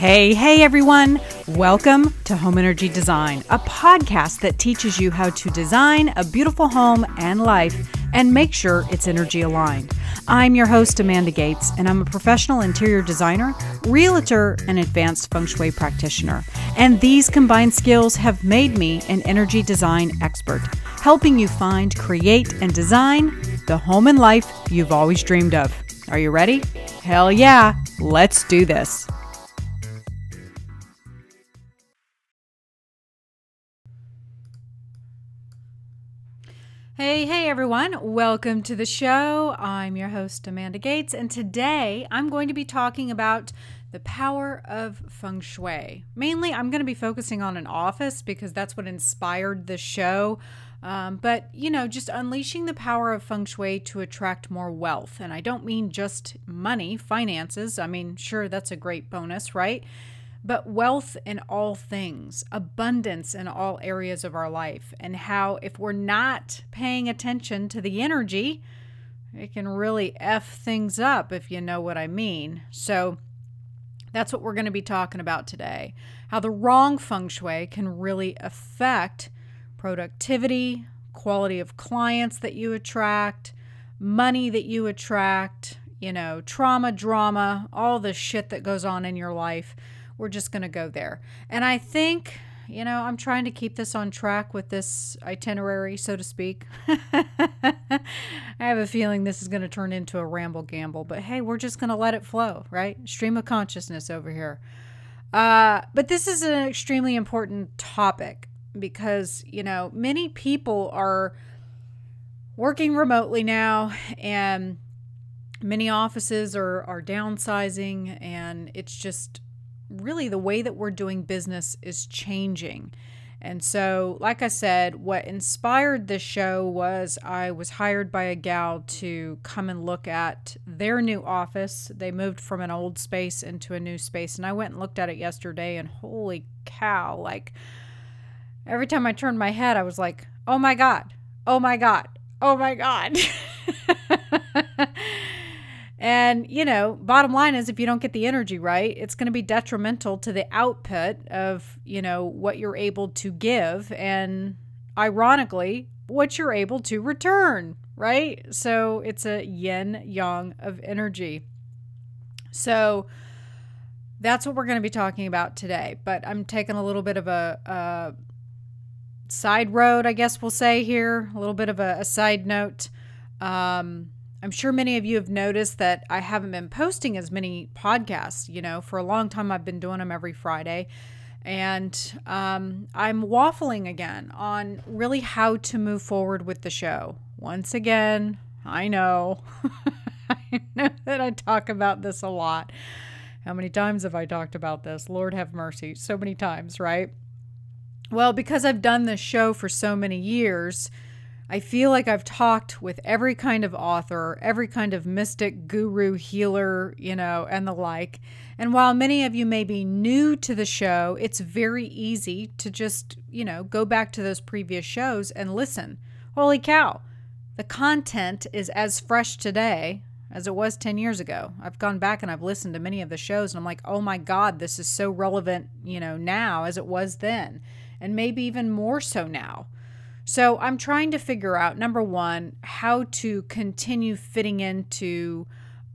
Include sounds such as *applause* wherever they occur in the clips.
Hey, hey everyone! Welcome to Home Energy Design, a podcast that teaches you how to design a beautiful home and life and make sure it's energy aligned. I'm your host, Amanda Gates, and I'm a professional interior designer, realtor, and advanced feng shui practitioner. And these combined skills have made me an energy design expert, helping you find, create, and design the home and life you've always dreamed of. Are you ready? Hell yeah! Let's do this. Everyone, welcome to the show. I'm your host, Amanda Gates, and today I'm going to be talking about the power of feng shui. Mainly, I'm going to be focusing on an office because that's what inspired the show. Um, but, you know, just unleashing the power of feng shui to attract more wealth. And I don't mean just money, finances. I mean, sure, that's a great bonus, right? But wealth in all things, abundance in all areas of our life, and how if we're not paying attention to the energy, it can really F things up, if you know what I mean. So, that's what we're going to be talking about today. How the wrong feng shui can really affect productivity, quality of clients that you attract, money that you attract, you know, trauma, drama, all the shit that goes on in your life we're just going to go there. And I think, you know, I'm trying to keep this on track with this itinerary, so to speak. *laughs* I have a feeling this is going to turn into a ramble gamble, but hey, we're just going to let it flow, right? Stream of consciousness over here. Uh, but this is an extremely important topic because, you know, many people are working remotely now and many offices are, are downsizing and it's just really the way that we're doing business is changing. And so, like I said, what inspired this show was I was hired by a gal to come and look at their new office. They moved from an old space into a new space, and I went and looked at it yesterday, and holy cow, like every time I turned my head, I was like, oh my God, oh my God, oh my God. *laughs* And, you know, bottom line is if you don't get the energy right, it's going to be detrimental to the output of, you know, what you're able to give and ironically, what you're able to return, right? So it's a yin yang of energy. So that's what we're going to be talking about today. But I'm taking a little bit of a, a side road, I guess we'll say here, a little bit of a, a side note. Um, I'm sure many of you have noticed that I haven't been posting as many podcasts. You know, for a long time, I've been doing them every Friday. And um, I'm waffling again on really how to move forward with the show. Once again, I know. *laughs* I know that I talk about this a lot. How many times have I talked about this? Lord have mercy. So many times, right? Well, because I've done this show for so many years, I feel like I've talked with every kind of author, every kind of mystic, guru, healer, you know, and the like. And while many of you may be new to the show, it's very easy to just, you know, go back to those previous shows and listen. Holy cow, the content is as fresh today as it was 10 years ago. I've gone back and I've listened to many of the shows and I'm like, oh my God, this is so relevant, you know, now as it was then. And maybe even more so now. So I'm trying to figure out number one, how to continue fitting into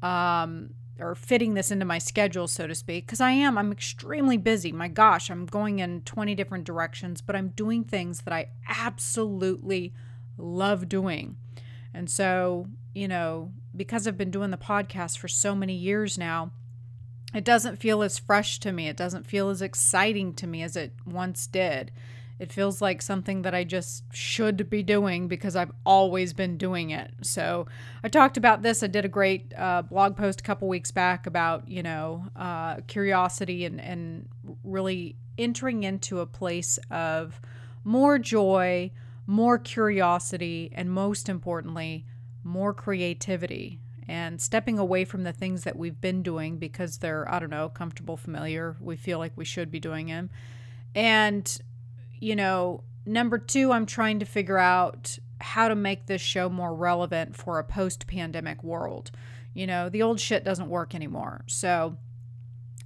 um, or fitting this into my schedule, so to speak, because I am. I'm extremely busy. My gosh, I'm going in 20 different directions, but I'm doing things that I absolutely love doing. And so, you know, because I've been doing the podcast for so many years now, it doesn't feel as fresh to me. It doesn't feel as exciting to me as it once did. It feels like something that I just should be doing because I've always been doing it. So I talked about this. I did a great uh, blog post a couple weeks back about, you know, uh, curiosity and, and really entering into a place of more joy, more curiosity, and most importantly, more creativity and stepping away from the things that we've been doing because they're, I don't know, comfortable, familiar. We feel like we should be doing them. And you know, number two, I'm trying to figure out how to make this show more relevant for a post pandemic world. You know, the old shit doesn't work anymore. So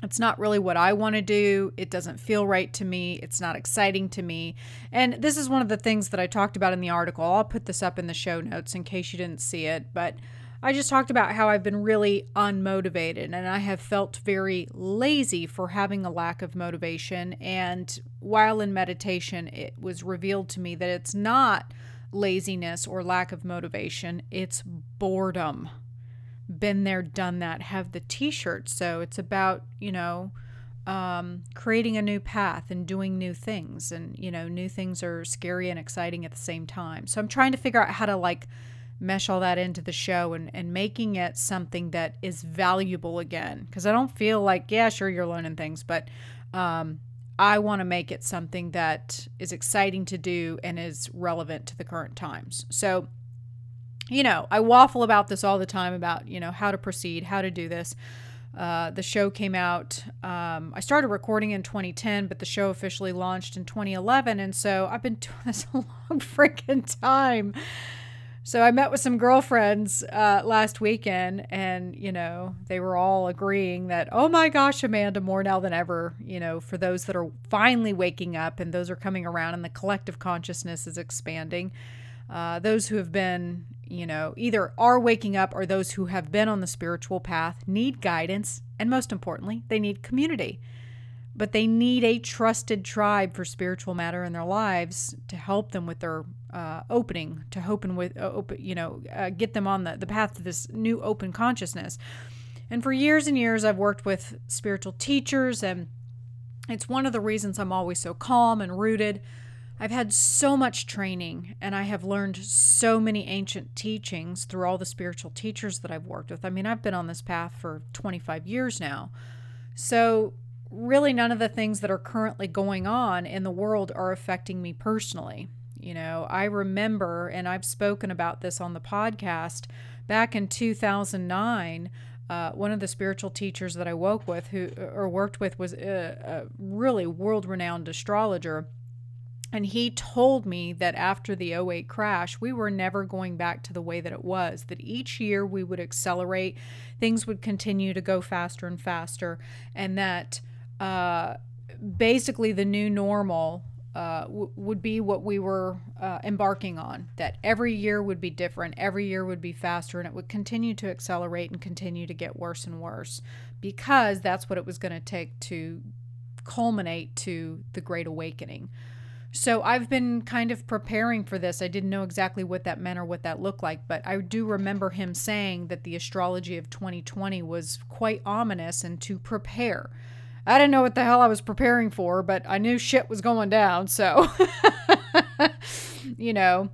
it's not really what I want to do. It doesn't feel right to me. It's not exciting to me. And this is one of the things that I talked about in the article. I'll put this up in the show notes in case you didn't see it. But I just talked about how I've been really unmotivated and I have felt very lazy for having a lack of motivation. And while in meditation, it was revealed to me that it's not laziness or lack of motivation, it's boredom. Been there, done that, have the t shirt. So it's about, you know, um, creating a new path and doing new things. And, you know, new things are scary and exciting at the same time. So I'm trying to figure out how to like mesh all that into the show and, and making it something that is valuable again. Because I don't feel like, yeah, sure, you're learning things, but um, I want to make it something that is exciting to do and is relevant to the current times. So, you know, I waffle about this all the time about, you know, how to proceed, how to do this. Uh, the show came out. Um, I started recording in 2010, but the show officially launched in 2011. And so I've been doing *laughs* this a long freaking time. So I met with some girlfriends uh, last weekend, and you know they were all agreeing that oh my gosh, Amanda, more now than ever. You know, for those that are finally waking up and those are coming around, and the collective consciousness is expanding. Uh, those who have been, you know, either are waking up or those who have been on the spiritual path need guidance, and most importantly, they need community but they need a trusted tribe for spiritual matter in their lives to help them with their uh, opening, to open with, uh, open, you know, uh, get them on the, the path to this new open consciousness. And for years and years, I've worked with spiritual teachers, and it's one of the reasons I'm always so calm and rooted. I've had so much training and I have learned so many ancient teachings through all the spiritual teachers that I've worked with. I mean, I've been on this path for 25 years now. So really none of the things that are currently going on in the world are affecting me personally. You know, I remember, and I've spoken about this on the podcast back in 2009. Uh, one of the spiritual teachers that I woke with, who or worked with, was a, a really world-renowned astrologer, and he told me that after the 08 crash, we were never going back to the way that it was. That each year we would accelerate, things would continue to go faster and faster, and that uh, basically the new normal uh, w- would be what we were uh, embarking on. That every year would be different, every year would be faster, and it would continue to accelerate and continue to get worse and worse because that's what it was going to take to culminate to the Great Awakening. So I've been kind of preparing for this. I didn't know exactly what that meant or what that looked like, but I do remember him saying that the astrology of 2020 was quite ominous and to prepare. I didn't know what the hell I was preparing for, but I knew shit was going down. So, *laughs* you know,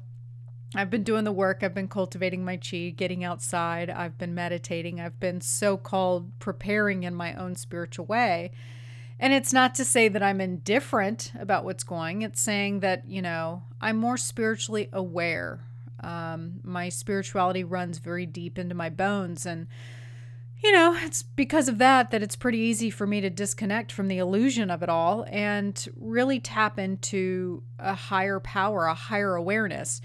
I've been doing the work. I've been cultivating my chi, getting outside. I've been meditating. I've been so called preparing in my own spiritual way. And it's not to say that I'm indifferent about what's going, it's saying that, you know, I'm more spiritually aware. Um, my spirituality runs very deep into my bones. And, you know, it's because of that that it's pretty easy for me to disconnect from the illusion of it all and really tap into a higher power, a higher awareness.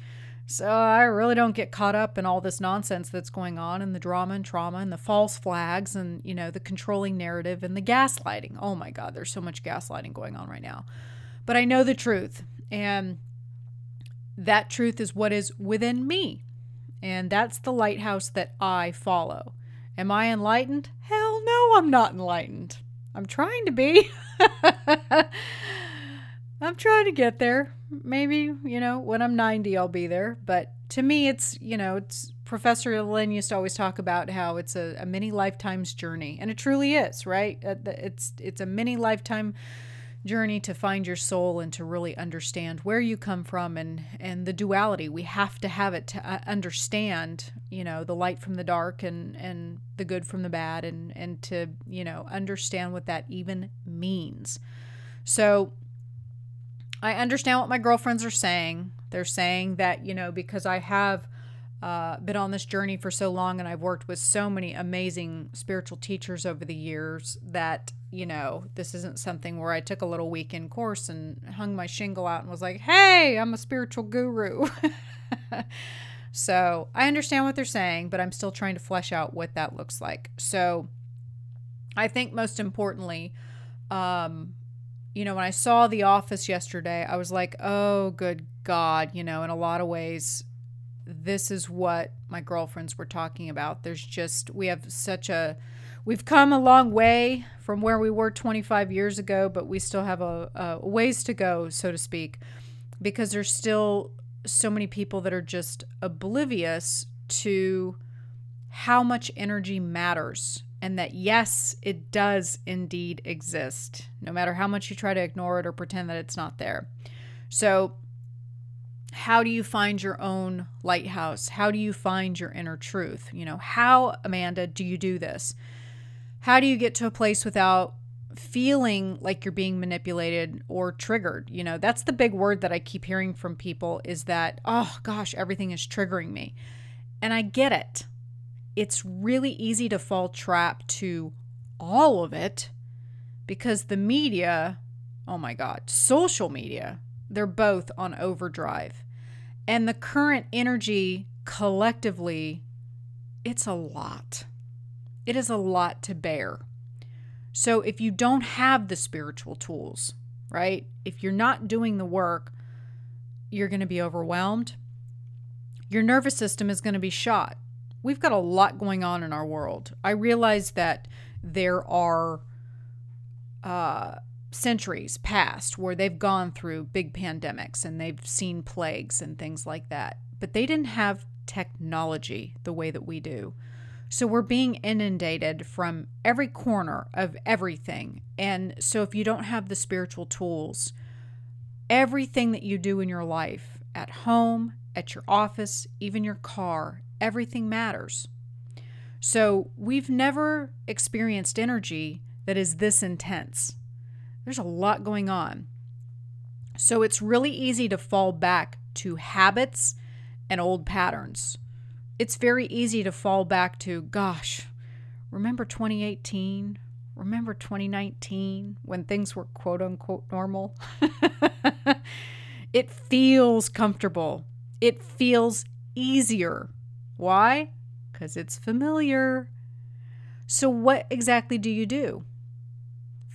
So I really don't get caught up in all this nonsense that's going on and the drama and trauma and the false flags and, you know, the controlling narrative and the gaslighting. Oh my God, there's so much gaslighting going on right now. But I know the truth. And that truth is what is within me. And that's the lighthouse that I follow. Am I enlightened? Hell no, I'm not enlightened. I'm trying to be. *laughs* I'm trying to get there. Maybe, you know, when I'm 90, I'll be there. But to me, it's, you know, it's Professor Lin used to always talk about how it's a, a many lifetimes journey. And it truly is, right? It's, it's a many lifetime journey to find your soul and to really understand where you come from and and the duality. We have to have it to uh, understand you know the light from the dark and and the good from the bad and and to you know understand what that even means. So i understand what my girlfriends are saying. They're saying that you know because i have uh, been on this journey for so long and I've worked with so many amazing spiritual teachers over the years that, you know, this isn't something where I took a little weekend course and hung my shingle out and was like, hey, I'm a spiritual guru. *laughs* so I understand what they're saying, but I'm still trying to flesh out what that looks like. So I think most importantly, um, you know, when I saw The Office yesterday, I was like, oh, good God, you know, in a lot of ways, this is what my girlfriends were talking about. There's just, we have such a, we've come a long way from where we were 25 years ago, but we still have a, a ways to go, so to speak, because there's still so many people that are just oblivious to how much energy matters and that yes, it does indeed exist, no matter how much you try to ignore it or pretend that it's not there. So, how do you find your own lighthouse? How do you find your inner truth? You know, how, Amanda, do you do this? How do you get to a place without feeling like you're being manipulated or triggered? You know, that's the big word that I keep hearing from people is that, oh gosh, everything is triggering me. And I get it it's really easy to fall trap to all of it because the media, oh my God, social media, they're both on overdrive. And the current energy collectively, it's a lot. It is a lot to bear. So if you don't have the spiritual tools, right? If you're not doing the work, you're going to be overwhelmed. Your nervous system is going to be shot we've got a lot going on in our world. I realize that there are uh, centuries past where they've gone through big pandemics and they've seen plagues and things like that, but they didn't have technology the way that we do. So we're being inundated from every corner of everything. And so if you don't have the spiritual tools, everything that you do in your life, at home, at your office, even your car, everything matters. So we've never experienced energy that is this intense. There's a lot going on. So it's really easy to fall back to habits and old patterns. It's very easy to fall back to, gosh, remember 2018? Remember 2019 when things were quote unquote normal? *laughs* it feels comfortable. It feels easier why? Because it's familiar. So, what exactly do you do?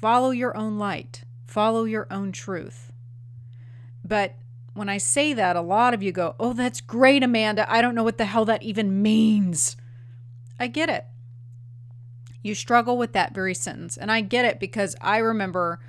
Follow your own light, follow your own truth. But when I say that, a lot of you go, Oh, that's great, Amanda. I don't know what the hell that even means. I get it. You struggle with that very sentence. And I get it because I remember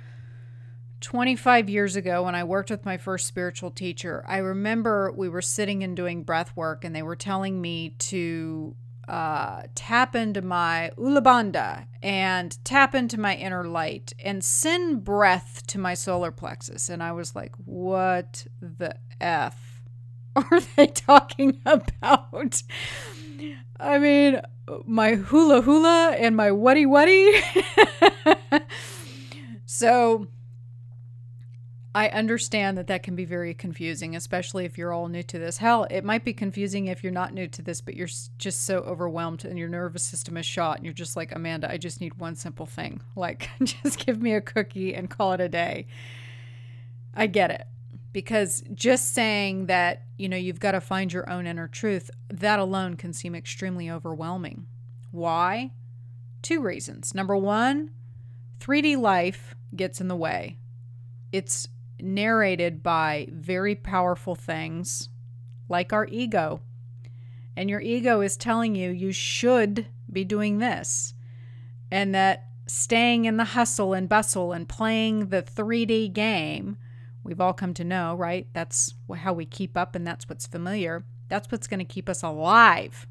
25 years ago when I worked with my first spiritual teacher, I remember we were sitting and doing breath work and they were telling me to uh, tap into my Mulabandha and tap into my inner light and send breath to my solar plexus. And I was like, what the F *laughs* are they talking about? I mean, my hula hula and my wuddy wuddy. *laughs* so I understand that that can be very confusing, especially if you're all new to this. Hell, it might be confusing if you're not new to this, but you're just so overwhelmed and your nervous system is shot, and you're just like, Amanda, I just need one simple thing. *laughs* Like, just give me a cookie and call it a day. I get it. Because just saying that, you know, you've got to find your own inner truth, that alone can seem extremely overwhelming. Why? Two reasons. Number one, 3D life gets in the way. It's narrated by very powerful things like our ego. And your ego is telling you you should be doing this. And that staying in the hustle and bustle and playing the 3D game, we've all come to know, right? That's how we keep up and that's what's familiar. That's what's going to keep us alive.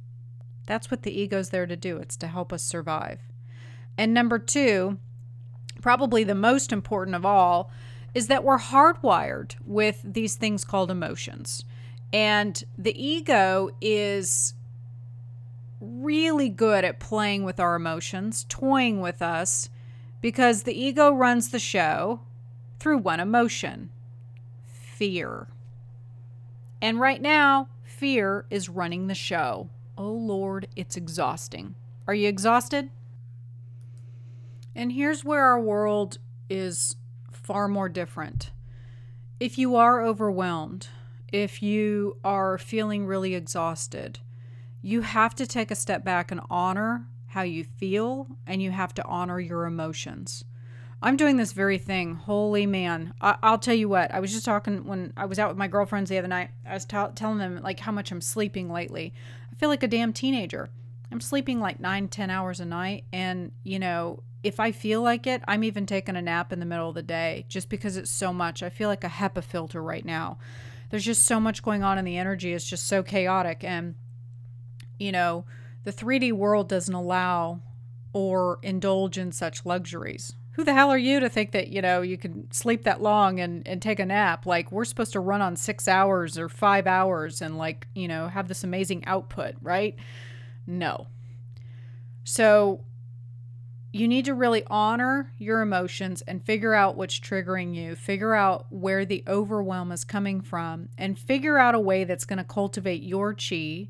That's what the ego's there to do. It's to help us survive. And number two, probably the most important of all, is that we're hardwired with these things called emotions. And the ego is really good at playing with our emotions, toying with us, because the ego runs the show through one emotion fear. And right now, fear is running the show. Oh Lord, it's exhausting. Are you exhausted? And here's where our world is far more different. If you are overwhelmed, if you are feeling really exhausted, you have to take a step back and honor how you feel and you have to honor your emotions. I'm doing this very thing. Holy man. I- will tell you what, I was just talking when I was out with my girlfriends the other night. I was t- telling them like how much I'm sleeping lately. I feel like a damn teenager. I'm sleeping like nine, ten hours a night. And, you know, if I feel like it, I'm even taking a nap in the middle of the day just because it's so much. I feel like a HEPA filter right now. There's just so much going on, and the energy is just so chaotic. And, you know, the 3D world doesn't allow or indulge in such luxuries who the hell are you to think that you know you can sleep that long and and take a nap like we're supposed to run on six hours or five hours and like you know have this amazing output right no so you need to really honor your emotions and figure out what's triggering you figure out where the overwhelm is coming from and figure out a way that's going to cultivate your chi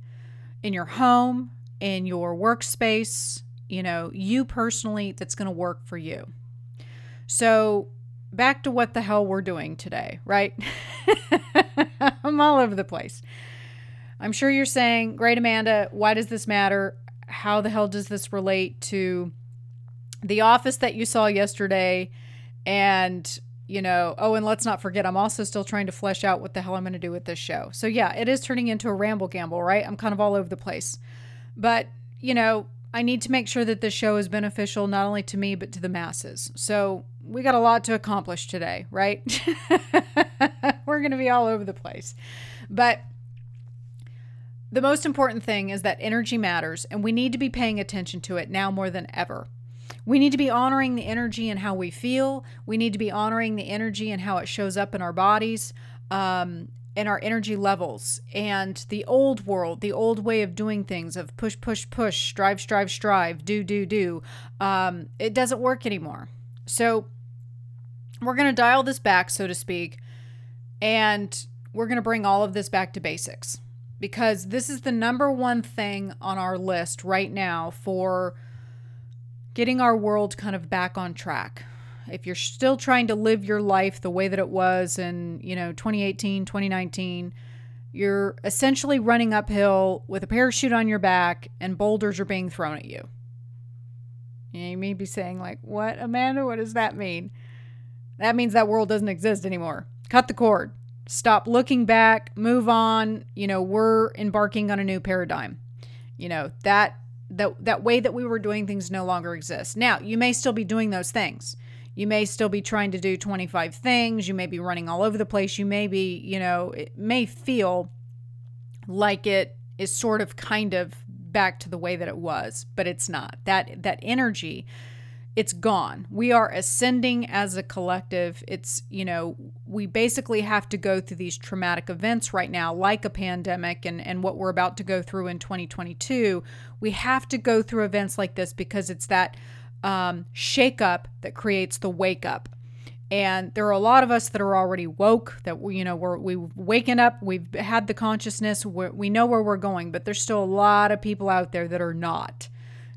in your home in your workspace you know you personally that's going to work for you so, back to what the hell we're doing today, right? *laughs* I'm all over the place. I'm sure you're saying, Great, Amanda, why does this matter? How the hell does this relate to the office that you saw yesterday? And, you know, oh, and let's not forget, I'm also still trying to flesh out what the hell I'm going to do with this show. So, yeah, it is turning into a ramble gamble, right? I'm kind of all over the place. But, you know, I need to make sure that this show is beneficial not only to me, but to the masses. So, we got a lot to accomplish today, right? *laughs* We're going to be all over the place. But the most important thing is that energy matters, and we need to be paying attention to it now more than ever. We need to be honoring the energy and how we feel. We need to be honoring the energy and how it shows up in our bodies, um, and our energy levels. And the old world, the old way of doing things of push, push, push, strive, strive, strive, do, do, do, um, it doesn't work anymore. So we're going to dial this back, so to speak, and we're going to bring all of this back to basics because this is the number one thing on our list right now for getting our world kind of back on track. If you're still trying to live your life the way that it was in, you know, 2018, 2019, you're essentially running uphill with a parachute on your back and boulders are being thrown at you. You may be saying, like, what, Amanda? What does that mean? That means that world doesn't exist anymore. Cut the cord. Stop looking back, move on. You know, we're embarking on a new paradigm. You know, that that that way that we were doing things no longer exists. Now, you may still be doing those things. You may still be trying to do 25 things. You may be running all over the place. You may be, you know, it may feel like it is sort of kind of back to the way that it was, but it's not. That that energy it's gone. We are ascending as a collective. It's, you know, we basically have to go through these traumatic events right now, like a pandemic and, and what we're about to go through in 2022. We have to go through events like this because it's that um, shake up that creates the wake up. And there are a lot of us that are already woke, that we, you know, we're we've waken up, we've had the consciousness, we know where we're going, but there's still a lot of people out there that are not.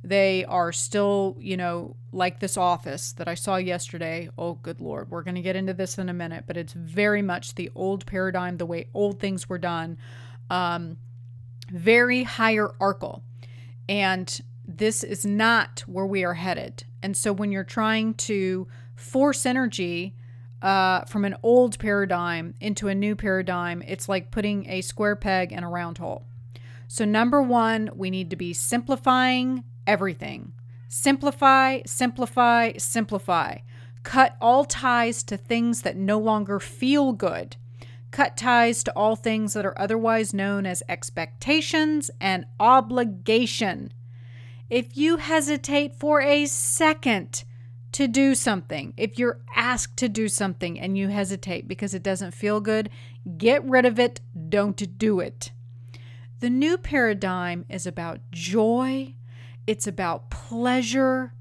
They are still, you know, like this office that I saw yesterday. Oh, good Lord. We're going to get into this in a minute, but it's very much the old paradigm, the way old things were done. Um, very hierarchical. And this is not where we are headed. And so when you're trying to force energy uh, from an old paradigm into a new paradigm, it's like putting a square peg in a round hole. So, number one, we need to be simplifying everything. Simplify, simplify, simplify. Cut all ties to things that no longer feel good. Cut ties to all things that are otherwise known as expectations and obligation. If you hesitate for a second to do something, if you're asked to do something and you hesitate because it doesn't feel good, get rid of it. Don't do it. The new paradigm is about joy it's about pleasure.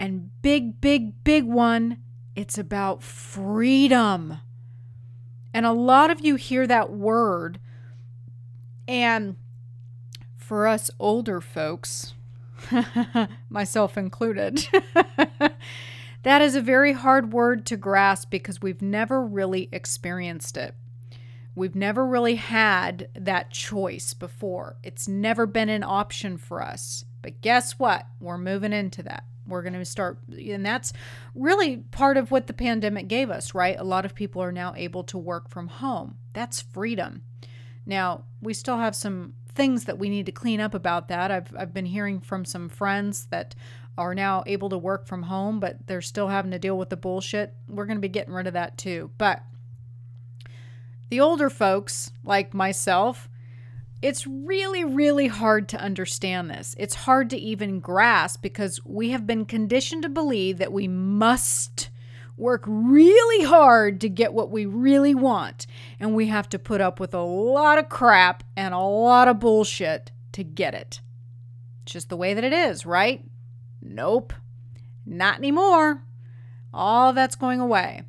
And big, big, big one, it's about freedom. And a lot of you hear that word. And for us older folks, *laughs* myself included, *laughs* that is a very hard word to grasp because we've never really experienced it. We've never really had that choice before. It's never been an option for us But guess what? We're moving into that. We're going to start, and that's really part of what the pandemic gave us, right? A lot of people are now able to work from home. That's freedom. Now, we still have some things that we need to clean up about that. I've, I've been hearing from some friends that are now able to work from home, but they're still having to deal with the bullshit. We're going to be getting rid of that too. But the older folks, like myself, it's really, really hard to understand this. It's hard to even grasp because we have been conditioned to believe that we must work really hard to get what we really want. And we have to put up with a lot of crap and a lot of bullshit to get it. It's just the way that it is, right? Nope, not anymore. All that's going away.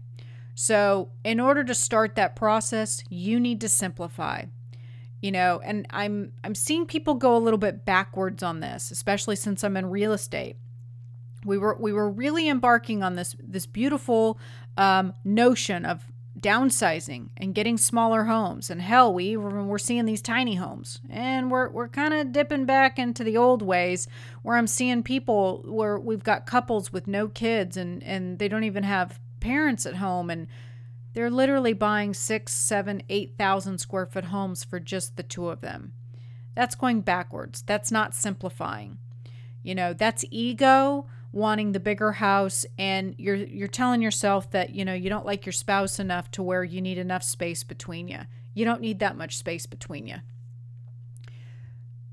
So, in order to start that process, you need to simplify. You know and i'm i'm seeing people go a little bit backwards on this especially since i'm in real estate. We were we were really embarking on this this beautiful um, notion of downsizing and getting smaller homes. And hell we we're seeing these tiny homes. And we're we're kind of dipping back into the old ways where i'm seeing people where we've got couples with no kids and and they don't even have parents at home and they're literally buying six, seven, eight thousand square foot homes for just the two of them. That's going backwards. That's not simplifying. You know, that's ego wanting the bigger house and you're you're telling yourself that, you know, you don't like your spouse enough to where you need enough space between you. You don't need that much space between you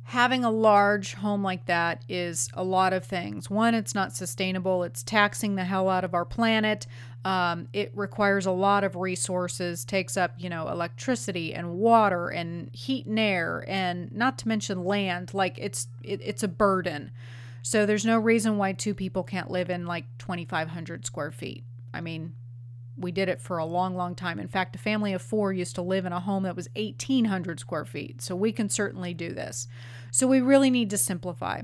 having a large home like that is a lot of things. One, it's not sustainable, it's taxing the hell out of our planet. Um, it requires a lot of resources, takes up, you know, electricity and water and heat and air, and not to mention land. Like it's it, it's a burden. So there's no reason why two people can't live in like 2,500 square feet. I mean, we did it for a long, long time. In fact, a family of four used to live in a home that was 1,800 square feet. So we can certainly do this. So we really need to simplify.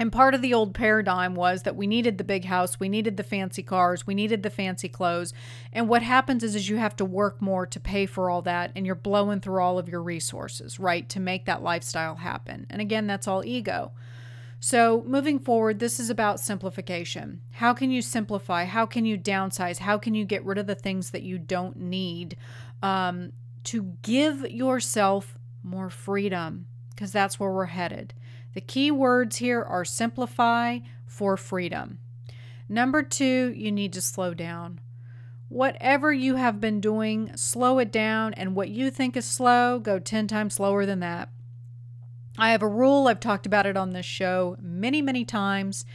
And part of the old paradigm was that we needed the big house, we needed the fancy cars, we needed the fancy clothes. And what happens is, is you have to work more to pay for all that and you're blowing through all of your resources, right, to make that lifestyle happen. And again, that's all ego. So, moving forward, this is about simplification. How can you simplify? How can you downsize? How can you get rid of the things that you don't need um, to give yourself more freedom? Because that's where we're headed. The key words here are simplify for freedom. Number two, you need to slow down. Whatever you have been doing, slow it down, and what you think is slow, go 10 times slower than that. I have a rule, I've talked about it on this show many, many times.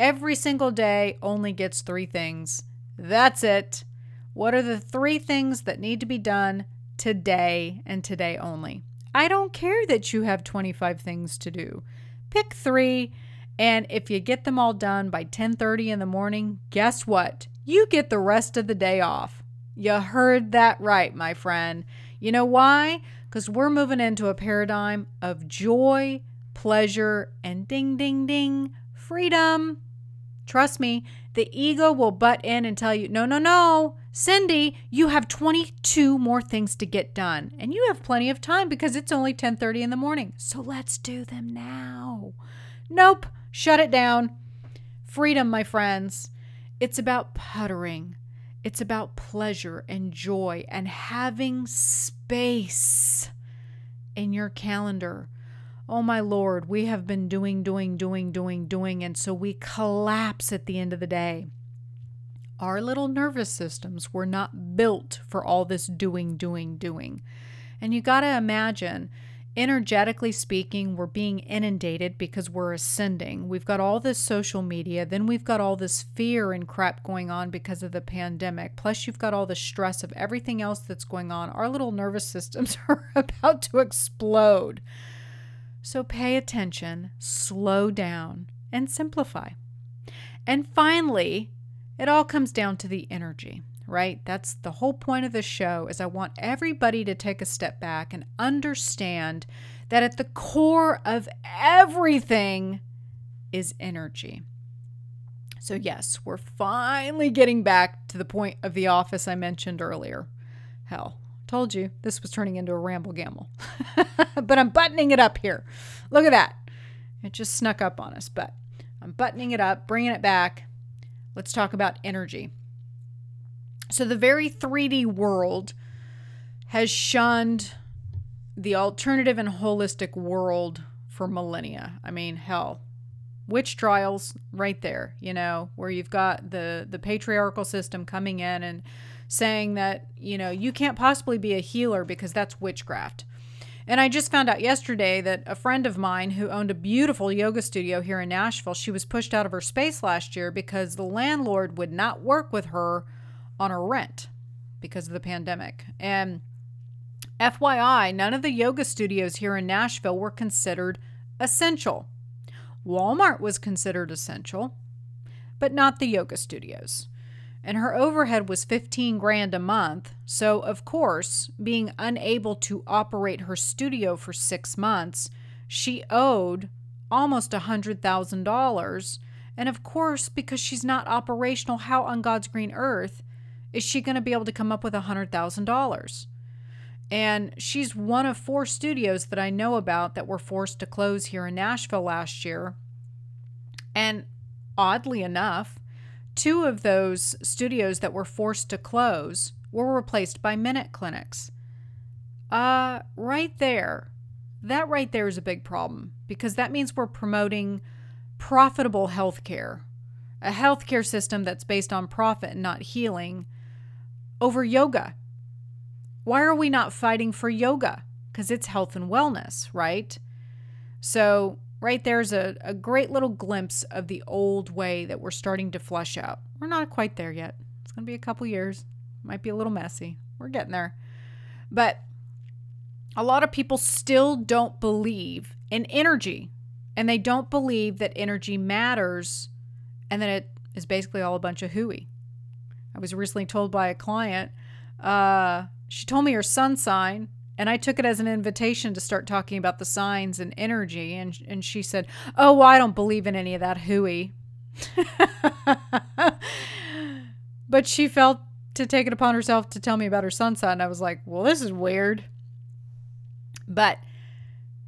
Every single day only gets three things. That's it. What are the three things that need to be done today and today only? I don't care that you have 25 things to do. Pick 3 and if you get them all done by 10:30 in the morning, guess what? You get the rest of the day off. You heard that right, my friend. You know why? because we're moving into a paradigm of joy, pleasure, and ding, ding, ding, freedom. Trust me, the ego will butt in and tell you, no, no, no, Cindy, you have 22 more things to get done. And you have plenty of time because it's only 10:30 in the morning. So let's do them now. Nope, shut it down. Freedom, my friends. It's about puttering. It's about pleasure and joy and having space in your calendar. Oh my Lord, we have been doing, doing, doing, doing, doing, and so we collapse at the end of the day. Our little nervous systems were not built for all this doing, doing, doing. And you got to imagine energetically speaking, we're being inundated because we're ascending. We've got all this social media, then we've got all this fear and crap going on because of the pandemic. Plus, you've got all the stress of everything else that's going on. Our little nervous systems *laughs* are about to explode. So pay attention, slow down, and simplify. And finally, it all comes down to the energy right? That's the whole point of the show is I want everybody to take a step back and understand that at the core of everything is energy. So yes, we're finally getting back to the point of the office I mentioned earlier. Hell, told you this was turning into a ramble gamble. *laughs* but I'm buttoning it up here. Look at that. It just snuck up on us, but I'm buttoning it up, bringing it back. Let's talk about energy. So, the very 3D world has shunned the alternative and holistic world for millennia. I mean, hell, witch trials right there, you know, where you've got the the patriarchal system coming in and saying that, you know, you can't possibly be a healer because that's witchcraft. And I just found out yesterday that a friend of mine who owned a beautiful yoga studio here in Nashville, she was pushed out of her space last year because the landlord would not work with her on her rent because of the pandemic. And FYI, none of the yoga studios here in Nashville were considered essential. Walmart was considered essential, but not the yoga studios. And her overhead was 15 grand a month. So, of course, being unable to operate her studio for 6 months, she owed almost a $100,000. And of course, because she's not operational, how on God's green earth is she going to be able to come up with a $100,000? And she's one of four studios that I know about that were forced to close here in Nashville last year. And oddly enough, two of those studios that were forced to close were replaced by minute clinics. Uh, right there, that right there is a big problem because that means we're promoting profitable healthcare, a healthcare system that's based on profit and not healing, over yoga why are we not fighting for yoga? Because it's health and wellness, right? So, right there's a, a great little glimpse of the old way that we're starting to flush out. We're not quite there yet. It's going to be a couple years. Might be a little messy. We're getting there. But a lot of people still don't believe in energy and they don't believe that energy matters and that it is basically all a bunch of hooey. I was recently told by a client, uh, she told me her sun sign, and I took it as an invitation to start talking about the signs and energy. And, and she said, Oh, well, I don't believe in any of that hooey. *laughs* but she felt to take it upon herself to tell me about her sun sign. I was like, Well, this is weird. But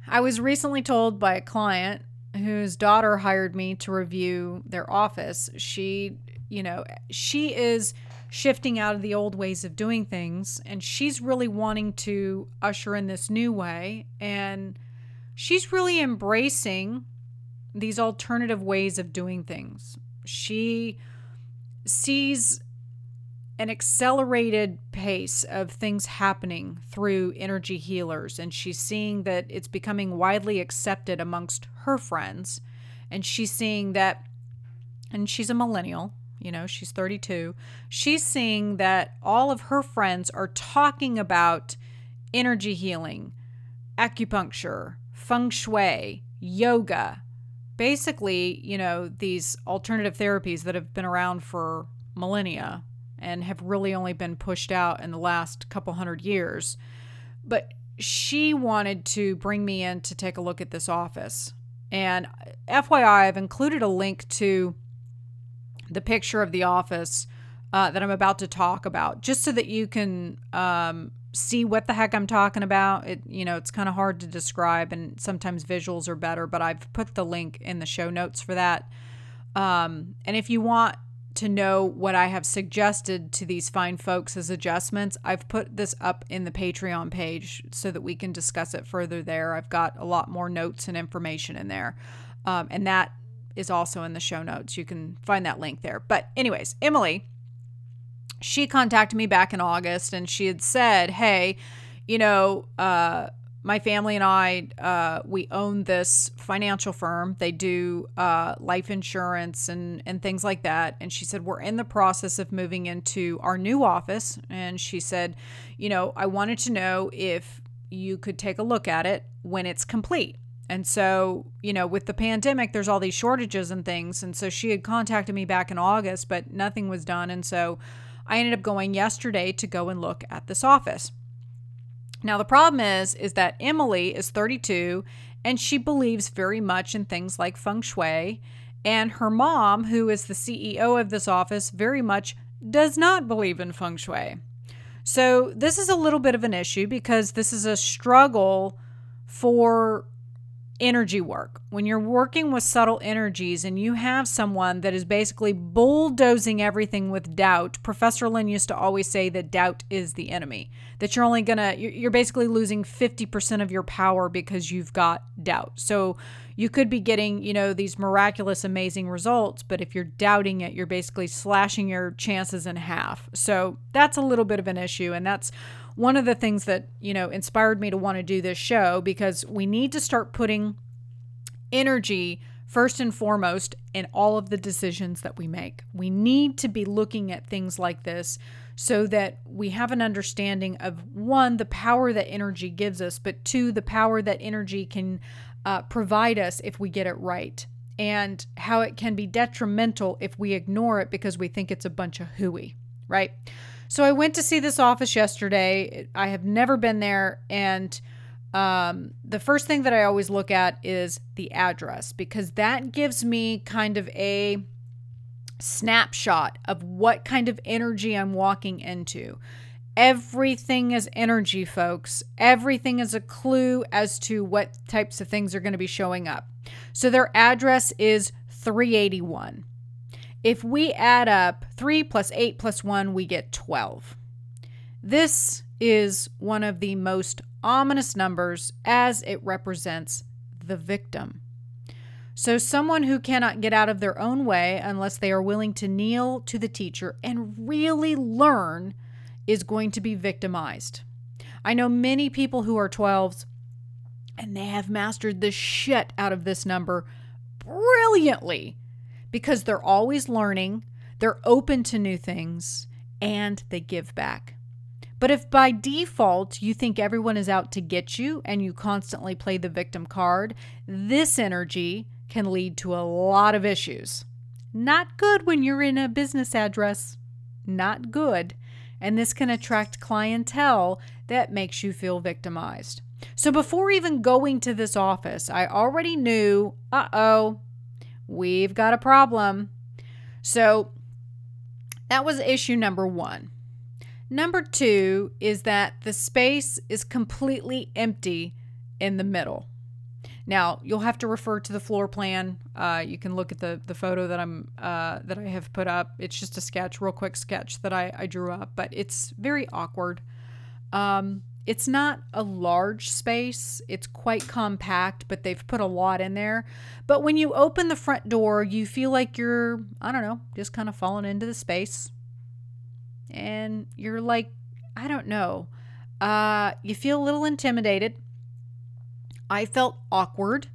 I was recently told by a client whose daughter hired me to review their office. She, you know, she is shifting out of the old ways of doing things. And she's really wanting to usher in this new way. And she's really embracing these alternative ways of doing things. She sees an accelerated pace of things happening through energy healers, and she's seeing that it's becoming widely accepted amongst her friends. And she's seeing that, and she's a millennial, you know, she's 32. She's seeing that all of her friends are talking about energy healing, acupuncture, feng shui, yoga. Basically, you know, these alternative therapies that have been around for millennia and have really only been pushed out in the last couple hundred years. But she wanted to bring me in to take a look at this office. And uh, FYI, I've included a link to the picture of the office uh, that I'm about to talk about, just so that you can um, see what the heck I'm talking about. It, you know, it's kind of hard to describe, and sometimes visuals are better. But I've put the link in the show notes for that. Um, and if you want to know what I have suggested to these fine folks as adjustments, I've put this up in the Patreon page so that we can discuss it further there. I've got a lot more notes and information in there. Um, and that is also in the show notes. You can find that link there. But, anyways, Emily, she contacted me back in August and she had said, Hey, you know, uh, my family and I, uh, we own this financial firm. They do uh, life insurance and, and things like that. And she said, We're in the process of moving into our new office. And she said, You know, I wanted to know if you could take a look at it when it's complete. And so, you know, with the pandemic, there's all these shortages and things. And so she had contacted me back in August, but nothing was done. And so I ended up going yesterday to go and look at this office. Now, the problem is, is that Emily is 32 and she believes very much in things like feng shui. And her mom, who is the CEO of this office, very much does not believe in feng shui. So, this is a little bit of an issue because this is a struggle for energy work. When you're working with subtle energies and you have someone that is basically bulldozing everything with doubt, Professor Lin used to always say that doubt is the enemy. That you're only gonna, you're basically losing 50% of your power because you've got doubt. So you could be getting, you know, these miraculous, amazing results, but if you're doubting it, you're basically slashing your chances in half. So that's a little bit of an issue. And that's one of the things that, you know, inspired me to want to do this show because we need to start putting energy first and foremost in all of the decisions that we make. We need to be looking at things like this so that we have an understanding of one, the power that energy gives us, but two, the power that energy can uh, provide us if we get it right, and how it can be detrimental if we ignore it because we think it's a bunch of hooey, right? So I went to see this office yesterday. I have never been there. And um, the first thing that I always look at is the address because that gives me kind of a snapshot of what kind of energy I'm walking into. Everything is energy, folks. Everything is a clue as to what types of things are going to be showing up. So their address is 381. If we add up 3 plus 8 plus 1, we get 12. This is one of the most ominous numbers as it represents the victim. So, someone who cannot get out of their own way unless they are willing to kneel to the teacher and really learn is going to be victimized. I know many people who are 12s and they have mastered the shit out of this number brilliantly because they're always learning, they're open to new things, and they give back. But if by default you think everyone is out to get you and you constantly play the victim card, this energy can lead to a lot of issues. Not good when you're in a business address. Not good. And this can attract clientele that makes you feel victimized. So before even going to this office, I already knew uh oh, we've got a problem. So that was issue number one. Number two is that the space is completely empty in the middle. Now you'll have to refer to the floor plan. Uh, you can look at the the photo that I'm uh, that I have put up. It's just a sketch, real quick sketch that I, I drew up, but it's very awkward. Um, it's not a large space, it's quite compact, but they've put a lot in there. But when you open the front door, you feel like you're, I don't know, just kind of falling into the space. And you're like, I don't know. Uh, you feel a little intimidated. I felt awkward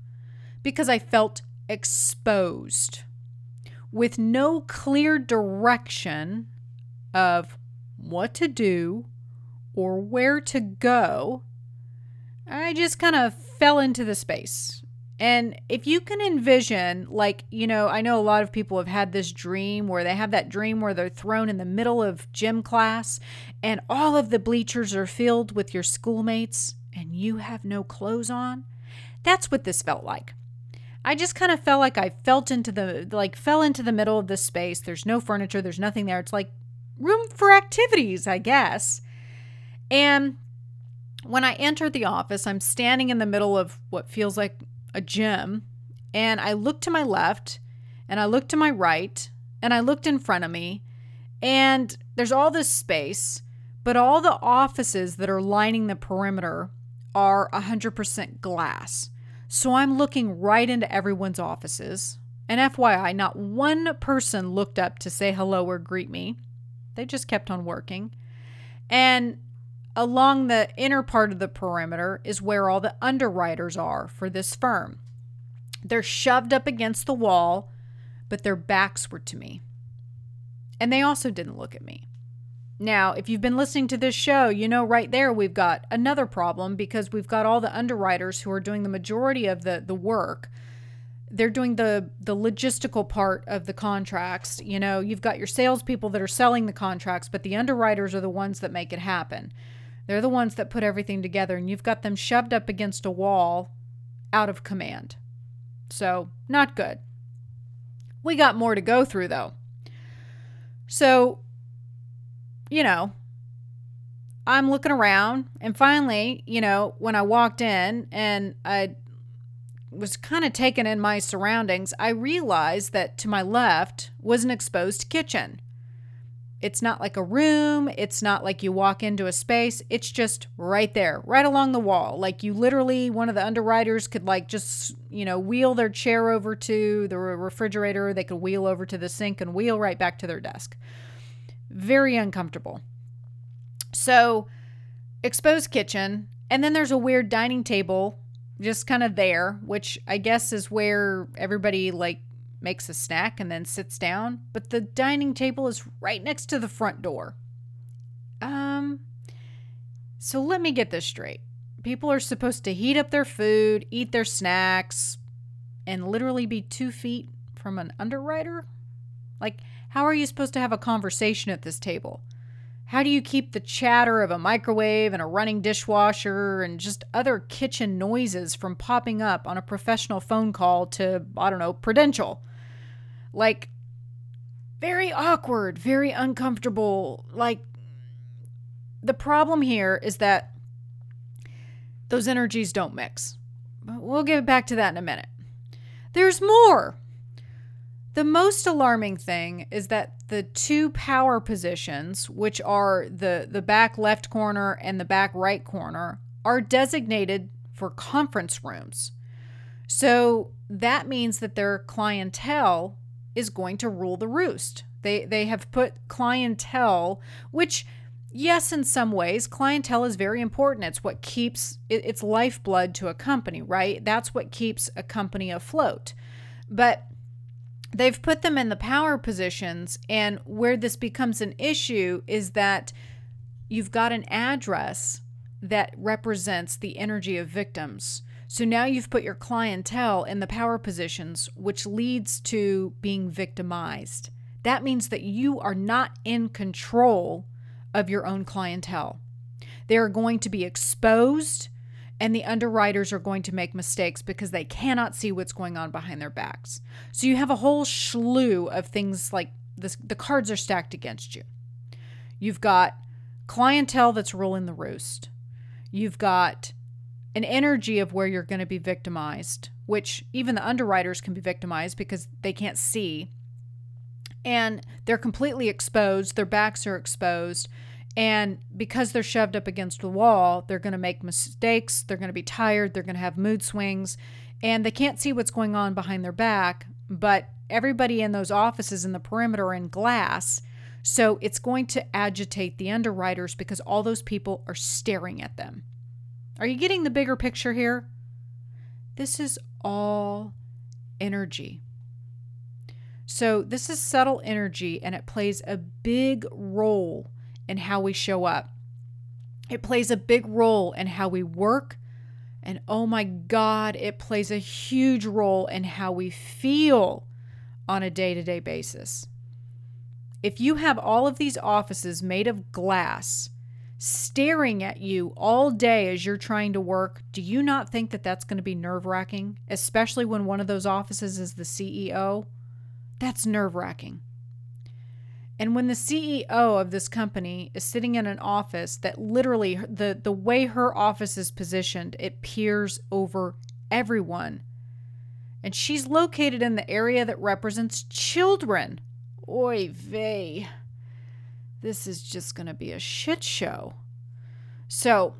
because I felt exposed with no clear direction of what to do or where to go, I just kind of fell into the space. And if you can envision, like, you know, I know a lot of people have had this dream where they have that dream where they're thrown in the middle of gym class and all of the bleachers are filled with your schoolmates and you have no clothes on. That's what this felt like. I just kind of felt like I felt into the like fell into the middle of this space. There's no furniture, there's nothing there. It's like room for activities, I guess. And when I enter the office, I'm standing in the middle of what feels like a gym. And I look to my left and I look to my right and I looked in front of me. And there's all this space, but all the offices that are lining the perimeter are 100% glass. So I'm looking right into everyone's offices. And FYI, not one person looked up to say hello or greet me. They just kept on working. And Along the inner part of the perimeter is where all the underwriters are for this firm. They're shoved up against the wall, but their backs were to me. And they also didn't look at me. Now, if you've been listening to this show, you know right there we've got another problem because we've got all the underwriters who are doing the majority of the, the work. They're doing the the logistical part of the contracts. You know, you've got your salespeople that are selling the contracts, but the underwriters are the ones that make it happen. They're the ones that put everything together, and you've got them shoved up against a wall out of command. So, not good. We got more to go through, though. So, you know, I'm looking around, and finally, you know, when I walked in and I was kind of taken in my surroundings, I realized that to my left was an exposed kitchen. It's not like a room, it's not like you walk into a space, it's just right there, right along the wall. Like you literally one of the underwriters could like just, you know, wheel their chair over to the refrigerator, they could wheel over to the sink and wheel right back to their desk. Very uncomfortable. So, exposed kitchen, and then there's a weird dining table just kind of there, which I guess is where everybody like makes a snack and then sits down, but the dining table is right next to the front door. Um so let me get this straight. People are supposed to heat up their food, eat their snacks, and literally be 2 feet from an underwriter? Like how are you supposed to have a conversation at this table? How do you keep the chatter of a microwave and a running dishwasher and just other kitchen noises from popping up on a professional phone call to, I don't know, Prudential? Like, very awkward, very uncomfortable. Like, the problem here is that those energies don't mix. But we'll get back to that in a minute. There's more. The most alarming thing is that the two power positions, which are the, the back left corner and the back right corner, are designated for conference rooms. So that means that their clientele is going to rule the roost. They, they have put clientele, which, yes, in some ways, clientele is very important. It's what keeps it, it's lifeblood to a company, right? That's what keeps a company afloat. But they've put them in the power positions. And where this becomes an issue is that you've got an address that represents the energy of victims. So now you've put your clientele in the power positions, which leads to being victimized. That means that you are not in control of your own clientele. They are going to be exposed and the underwriters are going to make mistakes because they cannot see what's going on behind their backs. So you have a whole slew of things like this, the cards are stacked against you. You've got clientele that's ruling the roost. You've got an energy of where you're going to be victimized, which even the underwriters can be victimized because they can't see. And they're completely exposed, their backs are exposed, and because they're shoved up against the wall, they're going to make mistakes. They're going to be tired. They're going to have mood swings. And they can't see what's going on behind their back. But everybody in those offices in the perimeter are in glass. So it's going to agitate the underwriters because all those people are staring at them. Are you getting the bigger picture here? This is all energy. So, this is subtle energy and it plays a big role in how we show up. It plays a big role in how we work. And oh my God, it plays a huge role in how we feel on a day to day basis. If you have all of these offices made of glass staring at you all day as you're trying to work, do you not think that that's going to be nerve wracking? Especially when one of those offices is the CEO? That's nerve wracking. And when the CEO of this company is sitting in an office that literally the the way her office is positioned, it peers over everyone. And she's located in the area that represents children. Oy vey. This is just going to be a shit show. So,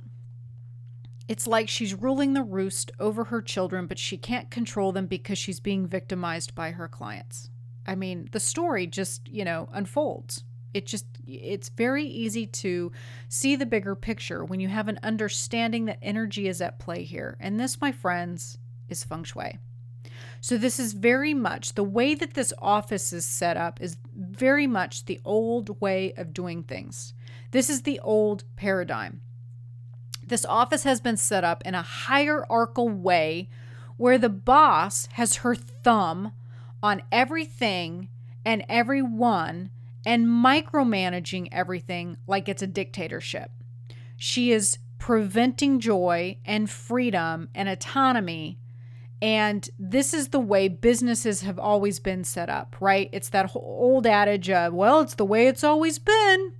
it's like she's ruling the roost over her children, but she can't control them because she's being victimized by her clients. I mean, the story just, you know, unfolds. It just, it's very easy to see the bigger picture when you have an understanding that energy is at play here. And this, my friends, is feng shui. So, this is very much the way that this office is set up, is very much the old way of doing things. This is the old paradigm. This office has been set up in a hierarchical way where the boss has her thumb on everything and everyone and micromanaging everything like it's a dictatorship. She is preventing joy and freedom and autonomy. And this is the way businesses have always been set up, right? It's that old adage of, well, it's the way it's always been.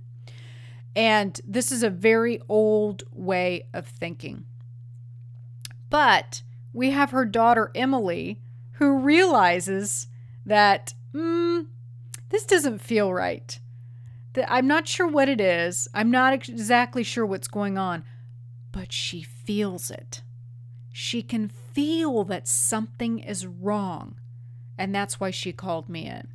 And this is a very old way of thinking. But we have her daughter Emily, who realizes that, mm, this doesn't feel right. That I'm not sure what it is. I'm not exactly sure what's going on, but she feels it. She can feel that something is wrong. And that's why she called me in.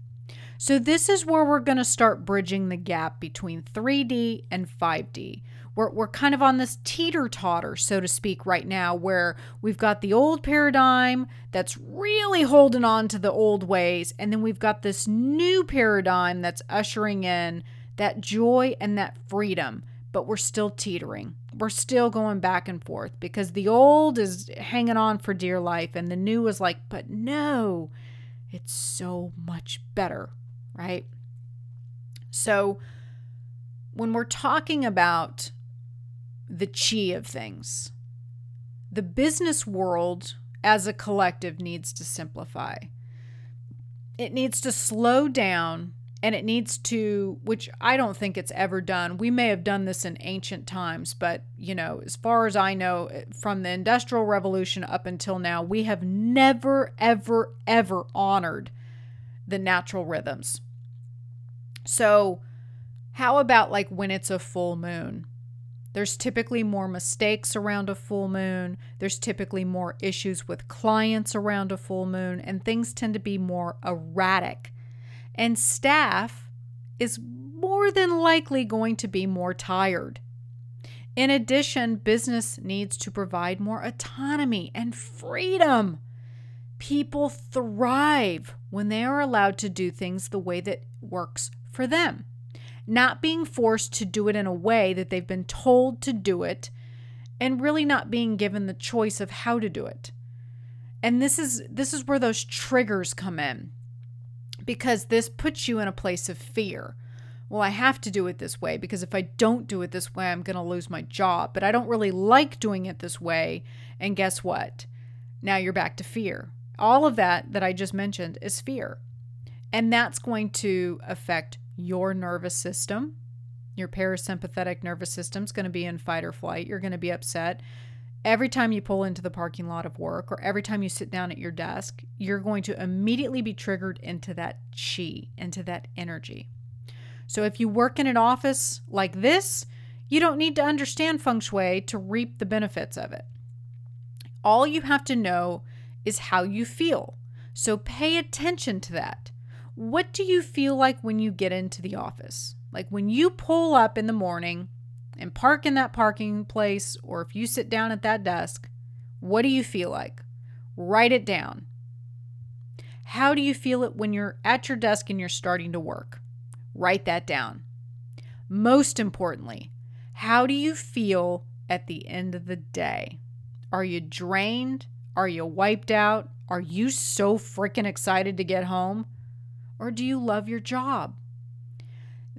So, this is where we're going to start bridging the gap between 3D and 5D. We're, we're kind of on this teeter totter, so to speak, right now, where we've got the old paradigm that's really holding on to the old ways. And then we've got this new paradigm that's ushering in that joy and that freedom. But we're still teetering. We're still going back and forth because the old is hanging on for dear life, and the new is like, but no, it's so much better, right? So, when we're talking about the chi of things. The business world as a collective needs to simplify. It needs to slow down and it needs to, which I don't think it's ever done. We may have done this in ancient times, but you know, as far as I know, eh, from the Industrial Revolution up until now, we have never, ever, ever honored the natural rhythms. So, how about like when it's a full moon? There's typically more mistakes around a full moon. There's typically more issues with clients around a full moon, and things tend to be more erratic. And staff is more than likely going to be more tired. In addition, business needs to provide more autonomy and freedom. People thrive when they are allowed to do things the way that works for them not being forced to do it in a way that they've been told to do it, and really not being given the choice of how to do it. And this is this is where those triggers come in. Because this puts you in a place of fear. Well, I have to do it this way because if I don't do it this way, I'm going to lose my job. But I don't really like doing it this way. And guess what? Now you're back to fear. All of that that I just mentioned is fear. And that's going to affect your nervous system. Your parasympathetic nervous system is going to be in fight or flight. You're going to be upset. Every time you pull into the parking lot of work or every time you sit down at your desk, you're going to immediately be triggered into that chi, into that energy. So if you work in an office like this, you don't need to understand feng shui to reap the benefits of it. All you have to know is how you feel. So pay attention to that. What do you feel like when you get into the office? Like when you pull up in the morning and park in that parking place, or if you sit down at that desk, what do you feel like? Write it down. How do you feel it when you're at your desk and you're starting to work? Write that down. Most importantly, how do you feel at the end of the day? Are you drained? Are you wiped out? Are you so freaking excited to get home? or do you love your job?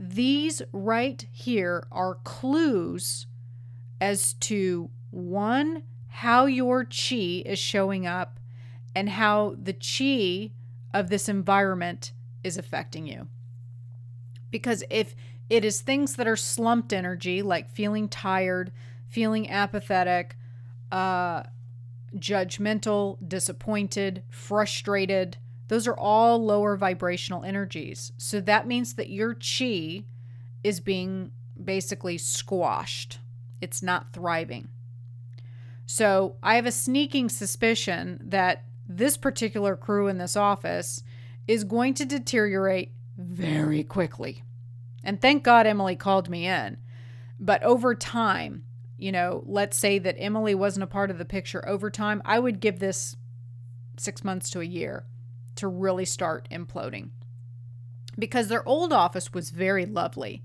These right here are clues as to one, how your chi is showing up and how the chi of this environment is affecting you. Because if it is things that are slumped energy, like feeling tired, feeling apathetic, uh, judgmental, disappointed, frustrated, those are all lower vibrational energies. So that means that your chi is being basically squashed, it's not thriving. So I have a sneaking suspicion that this particular crew in this office is going to deteriorate very quickly. And thank God Emily called me in. But over time, you know, let's say that Emily wasn't a part of the picture over time, I would give this six months to a year to really start imploding. Because their old office was very lovely.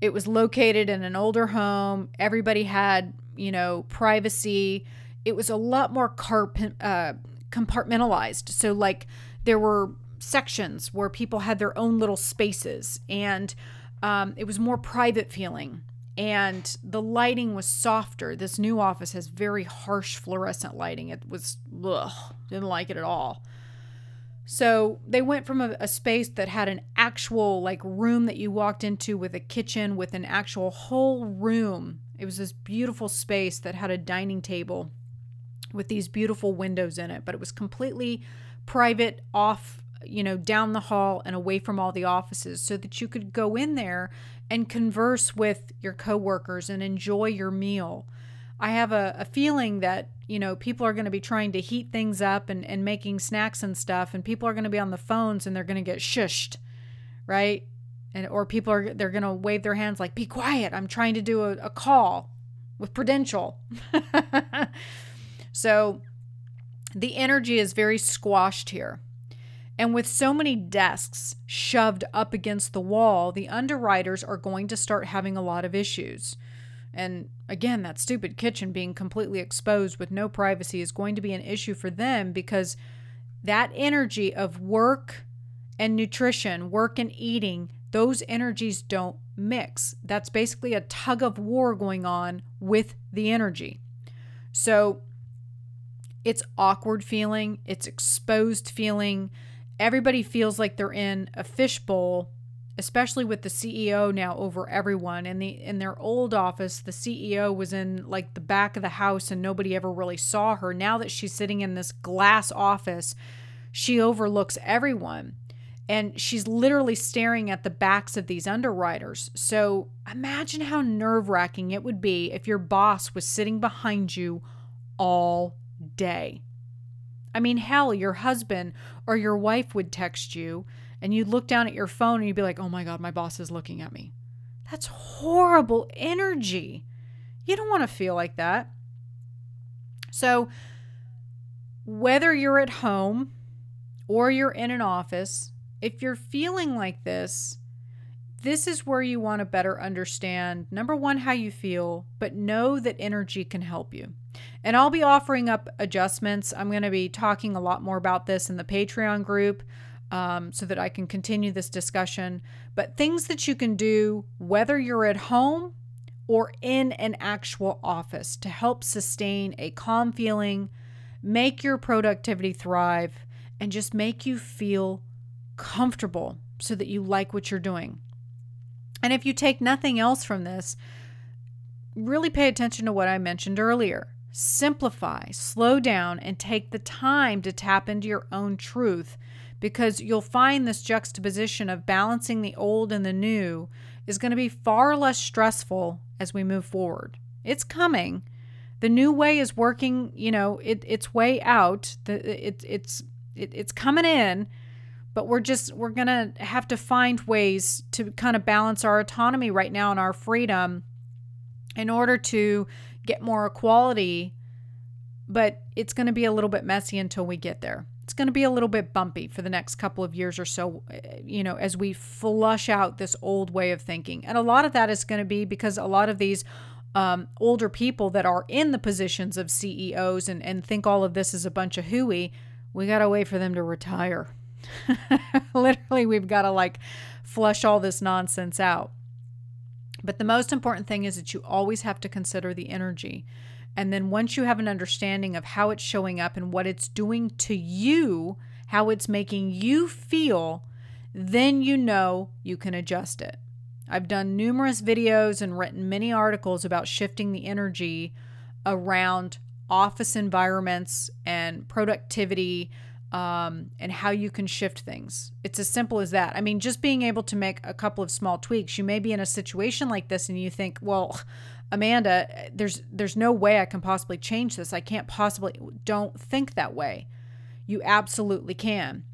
It was located in an older home. Everybody had, you know, privacy. It was a lot more carp- uh, compartmentalized. So, like, there were sections where people had their own little spaces, and um, it was more private feeling. And the lighting was softer. This new office has very harsh fluorescent lighting. It was, ugh, didn't like it at all. So they went from a, a, space that had an actual like room that you walked into with a kitchen with an actual whole room. It was this beautiful space that had a dining table with these beautiful windows in it, but it was completely private, off, you know, down the hall and away from all the offices so that you could go in there and converse with your coworkers and enjoy your meal. I have a, a feeling that, you know, people are going to be trying to heat things up and, and making snacks and stuff, and people are going to be on the phones and they're going to get shushed, right? And or people are they're going to wave their hands like, "Be quiet! I'm trying to do a, a call with Prudential." *laughs* so the energy is very squashed here. And with so many desks shoved up against the wall, the underwriters are going to start having a lot of issues. And again, that stupid kitchen being completely exposed with no privacy is going to be an issue for them because that energy of work and nutrition, work and eating, those energies don't mix. That's basically a tug of war going on with the energy. So it's awkward feeling, it's exposed feeling everybody feels like they're in a fishbowl especially with the CEO now over everyone. In the in their old office, the CEO was in like the back of the house and nobody ever really saw her. Now that she's sitting in this glass office, she overlooks everyone. And she's literally staring at the backs of these underwriters. So imagine how nerve wracking it would be if your boss was sitting behind you all day. I mean, hell, your husband or your wife would text you and you'd look down at your phone and you'd be like, oh my God, my boss is looking at me. That's horrible energy. You don't want to feel like that. So, whether you're at home or you're in an office, if you're feeling like this, this is where you want to better understand number one, how you feel, but know that energy can help you. And I'll be offering up adjustments. I'm going to be talking a lot more about this in the Patreon group um, so that I can continue this discussion. But things that you can do, whether you're at home or in an actual office, to help sustain a calm feeling, make your productivity thrive, and just make you feel comfortable so that you like what you're doing. And if you take nothing else from this, really pay attention to what I mentioned earlier. Simplify, slow down, and take the time to tap into your own truth because you'll find this juxtaposition of balancing the old and the new is going to be far less stressful as we move forward. It's coming. The new way is working, you know, it, its way out. The, it, it's it, it's coming in, but we're just we're going to have to find ways to kind of balance our autonomy right now and our freedom in order to get more equality, but it's going to be a little bit messy until we get there going to be a little bit bumpy for the next couple of years or so, eh, you know, as we flush out this old way of thinking. And a lot of that is going to be because a lot of these um, older people that are in the positions of CEOs and, and think all of this is a bunch of hooey, we got to wait for them to retire. *laughs* Literally, we've got to like flush all this nonsense out. But the most important thing is that you always have to consider the energy. And then once you have an understanding of how it's showing up and what it's doing to you, how it's making you feel, then you know you can adjust it. I've done numerous videos and written many articles about shifting the energy around office environments and productivity um, and how you can shift things. It's as simple as that. I mean, just being able to make a couple of small tweaks. You may be in a situation like this and you think, well, Amanda, there's there's no way I can possibly change this. I can't possibly don't think that way. You absolutely can.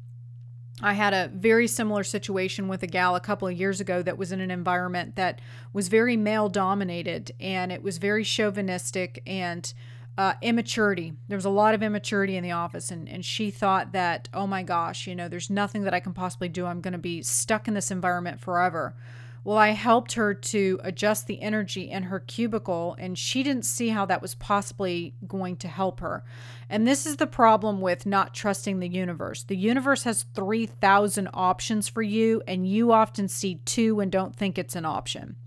I had a very similar situation with a gal a couple of years ago that was in an environment that was very male dominated and it was very chauvinistic and uh, immaturity. There was a lot of immaturity in the office, and, and she thought that, oh my gosh, you know, there's nothing that I can possibly do. I'm going to be stuck in this environment forever. Well, I helped her to adjust the energy in her cubicle, and she didn't see how that was possibly going to help her. And this is the problem with not trusting the universe. The universe has 3,000 options for you, and you often see two and don't think it's an option.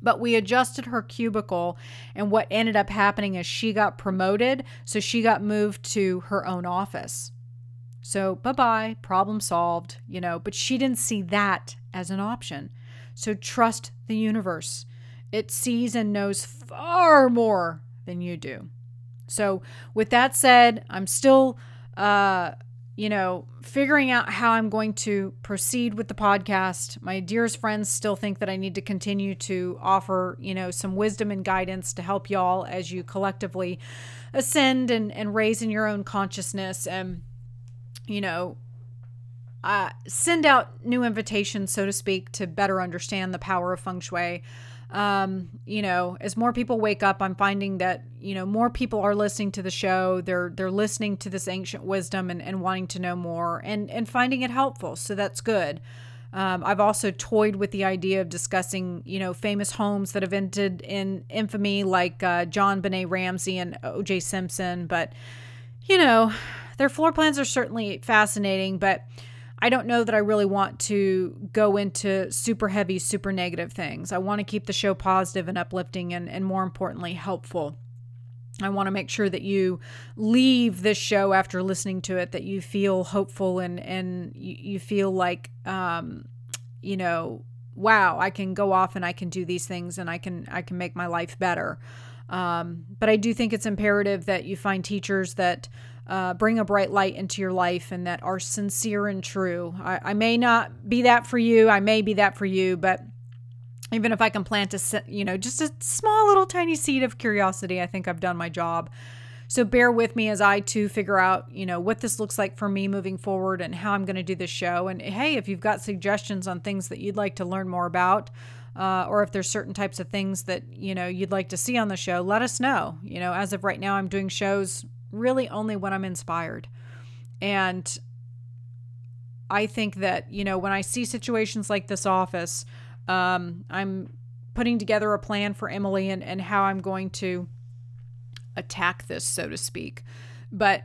But we adjusted her cubicle, and what ended up happening is she got promoted, so she got moved to her own office. So, bye bye, problem solved, you know, but she didn't see that as an option. So trust the universe. It sees and knows far more than you do. So, with that said, I'm still, uh, you know, figuring out how I'm going to proceed with the podcast. My dearest friends still think that I need to continue to offer, you know, some wisdom and guidance to help y'all as you collectively ascend and, and raise in your own consciousness and, you know, uh, send out new invitations, so to speak, to better understand the power of feng shui. Um, you know, as more people wake up, I'm finding that, you know, more people are listening to the show. They're they're listening to this ancient wisdom and, and wanting to know more and, and finding it helpful. So that's good. Um, I've also toyed with the idea of discussing, you know, famous homes that have ended in infamy, like uh, JonBenét Ramsey and O.J. Simpson. But, you know, their floor plans are certainly fascinating, but I don't know that I really want to go into super heavy, super negative things. I want to keep the show positive and uplifting and, and more importantly, helpful. I want to make sure that you leave this show after listening to it, that you feel hopeful and, and you, feel like, um, you know, wow, I can go off and I can do these things and I can, I can make my life better. Um, but I do think it's imperative that you find teachers that uh, bring a bright light into your life and that are sincere and true. I, I may not be that for you, I may be that for you, but even if I can plant a, you know, just a small little tiny seed of curiosity, I think I've done my job. So bear with me as I too figure out, you know, what this looks like for me moving forward and how I'm going to do this show. And hey, if you've got suggestions on things that you'd like to learn more about, uh, or if there's certain types of things that you know you'd like to see on the show, let us know. You know, as of right now, I'm doing shows really only when I'm inspired. And I think that, you know, when I see situations like this office, um, I'm putting together a plan for Emily and, and how I'm going to attack this, so to speak. But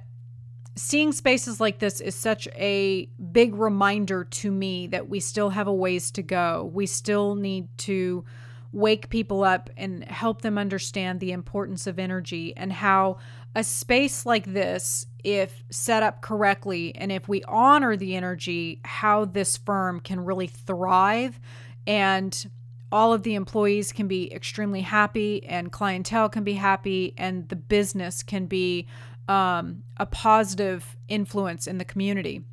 seeing spaces like this is such a big reminder to me that we still have a ways to go. We still need to wake people up and help them understand the importance of energy and how a space like this, if set up correctly and if we honor the energy, how this firm can really thrive and all of the employees can be extremely happy and clientele can be happy and the business can be um, a positive influence in the community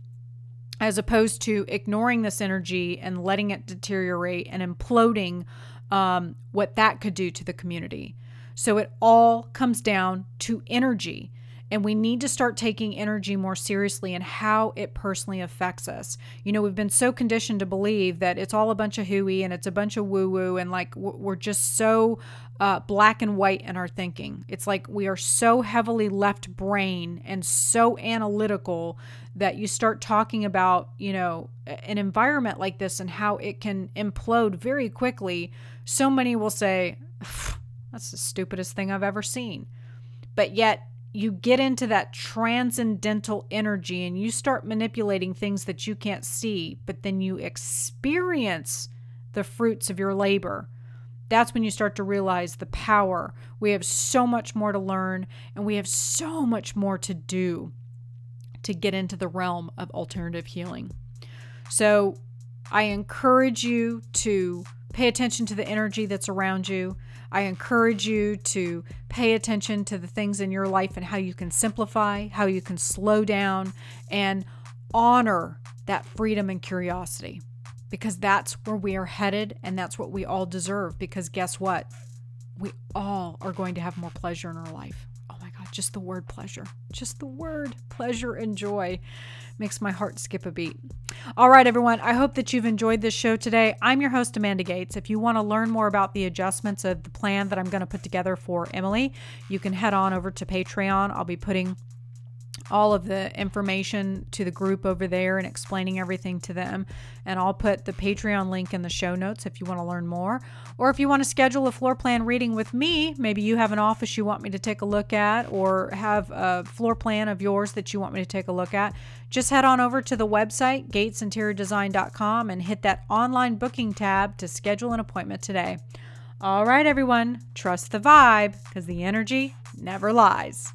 as opposed to ignoring this energy and letting it deteriorate and imploding um, what that could do to the community. So it all comes down to energy. And we need to start taking energy more seriously and how it personally affects us. You know, we've been so conditioned to believe that it's all a bunch of hooey and it's a bunch of woo woo, and like we're just so uh, black and white in our thinking. It's like we are so heavily left brain and so analytical that you start talking about, you know, an environment like this and how it can implode very quickly. So many will say, that's the stupidest thing I've ever seen. But yet, you get into that transcendental energy and you start manipulating things that you can't see, but then you experience the fruits of your labor. That's when you start to realize the power. We have so much more to learn and we have so much more to do to get into the realm of alternative healing. So, I encourage you to pay attention to the energy that's around you. I encourage you to pay attention to the things in your life and how you can simplify, how you can slow down, and honor that freedom and curiosity because that's where we are headed and that's what we all deserve. Because guess what? We all are going to have more pleasure in our life. Oh my God, just the word pleasure, just the word pleasure and joy makes my heart skip a beat. All right, everyone. I hope that you've enjoyed this show today. I'm your host, Amanda Gates. If you want to learn more about the adjustments of the plan that I'm going to put together for Emily, you can head on over to Patreon. I'll be putting all of the information to the group over there and explaining everything to them. And I'll put the Patreon link in the show notes if you want to learn more. Or if you want to schedule a floor plan reading with me, maybe you have an office you want me to take a look at, or have a floor plan of yours that you want me to take a look at, just head on over to the website, gatesinteriordesign.com, and hit that online booking tab to schedule an appointment today. All right, everyone, trust the vibe because the energy never lies.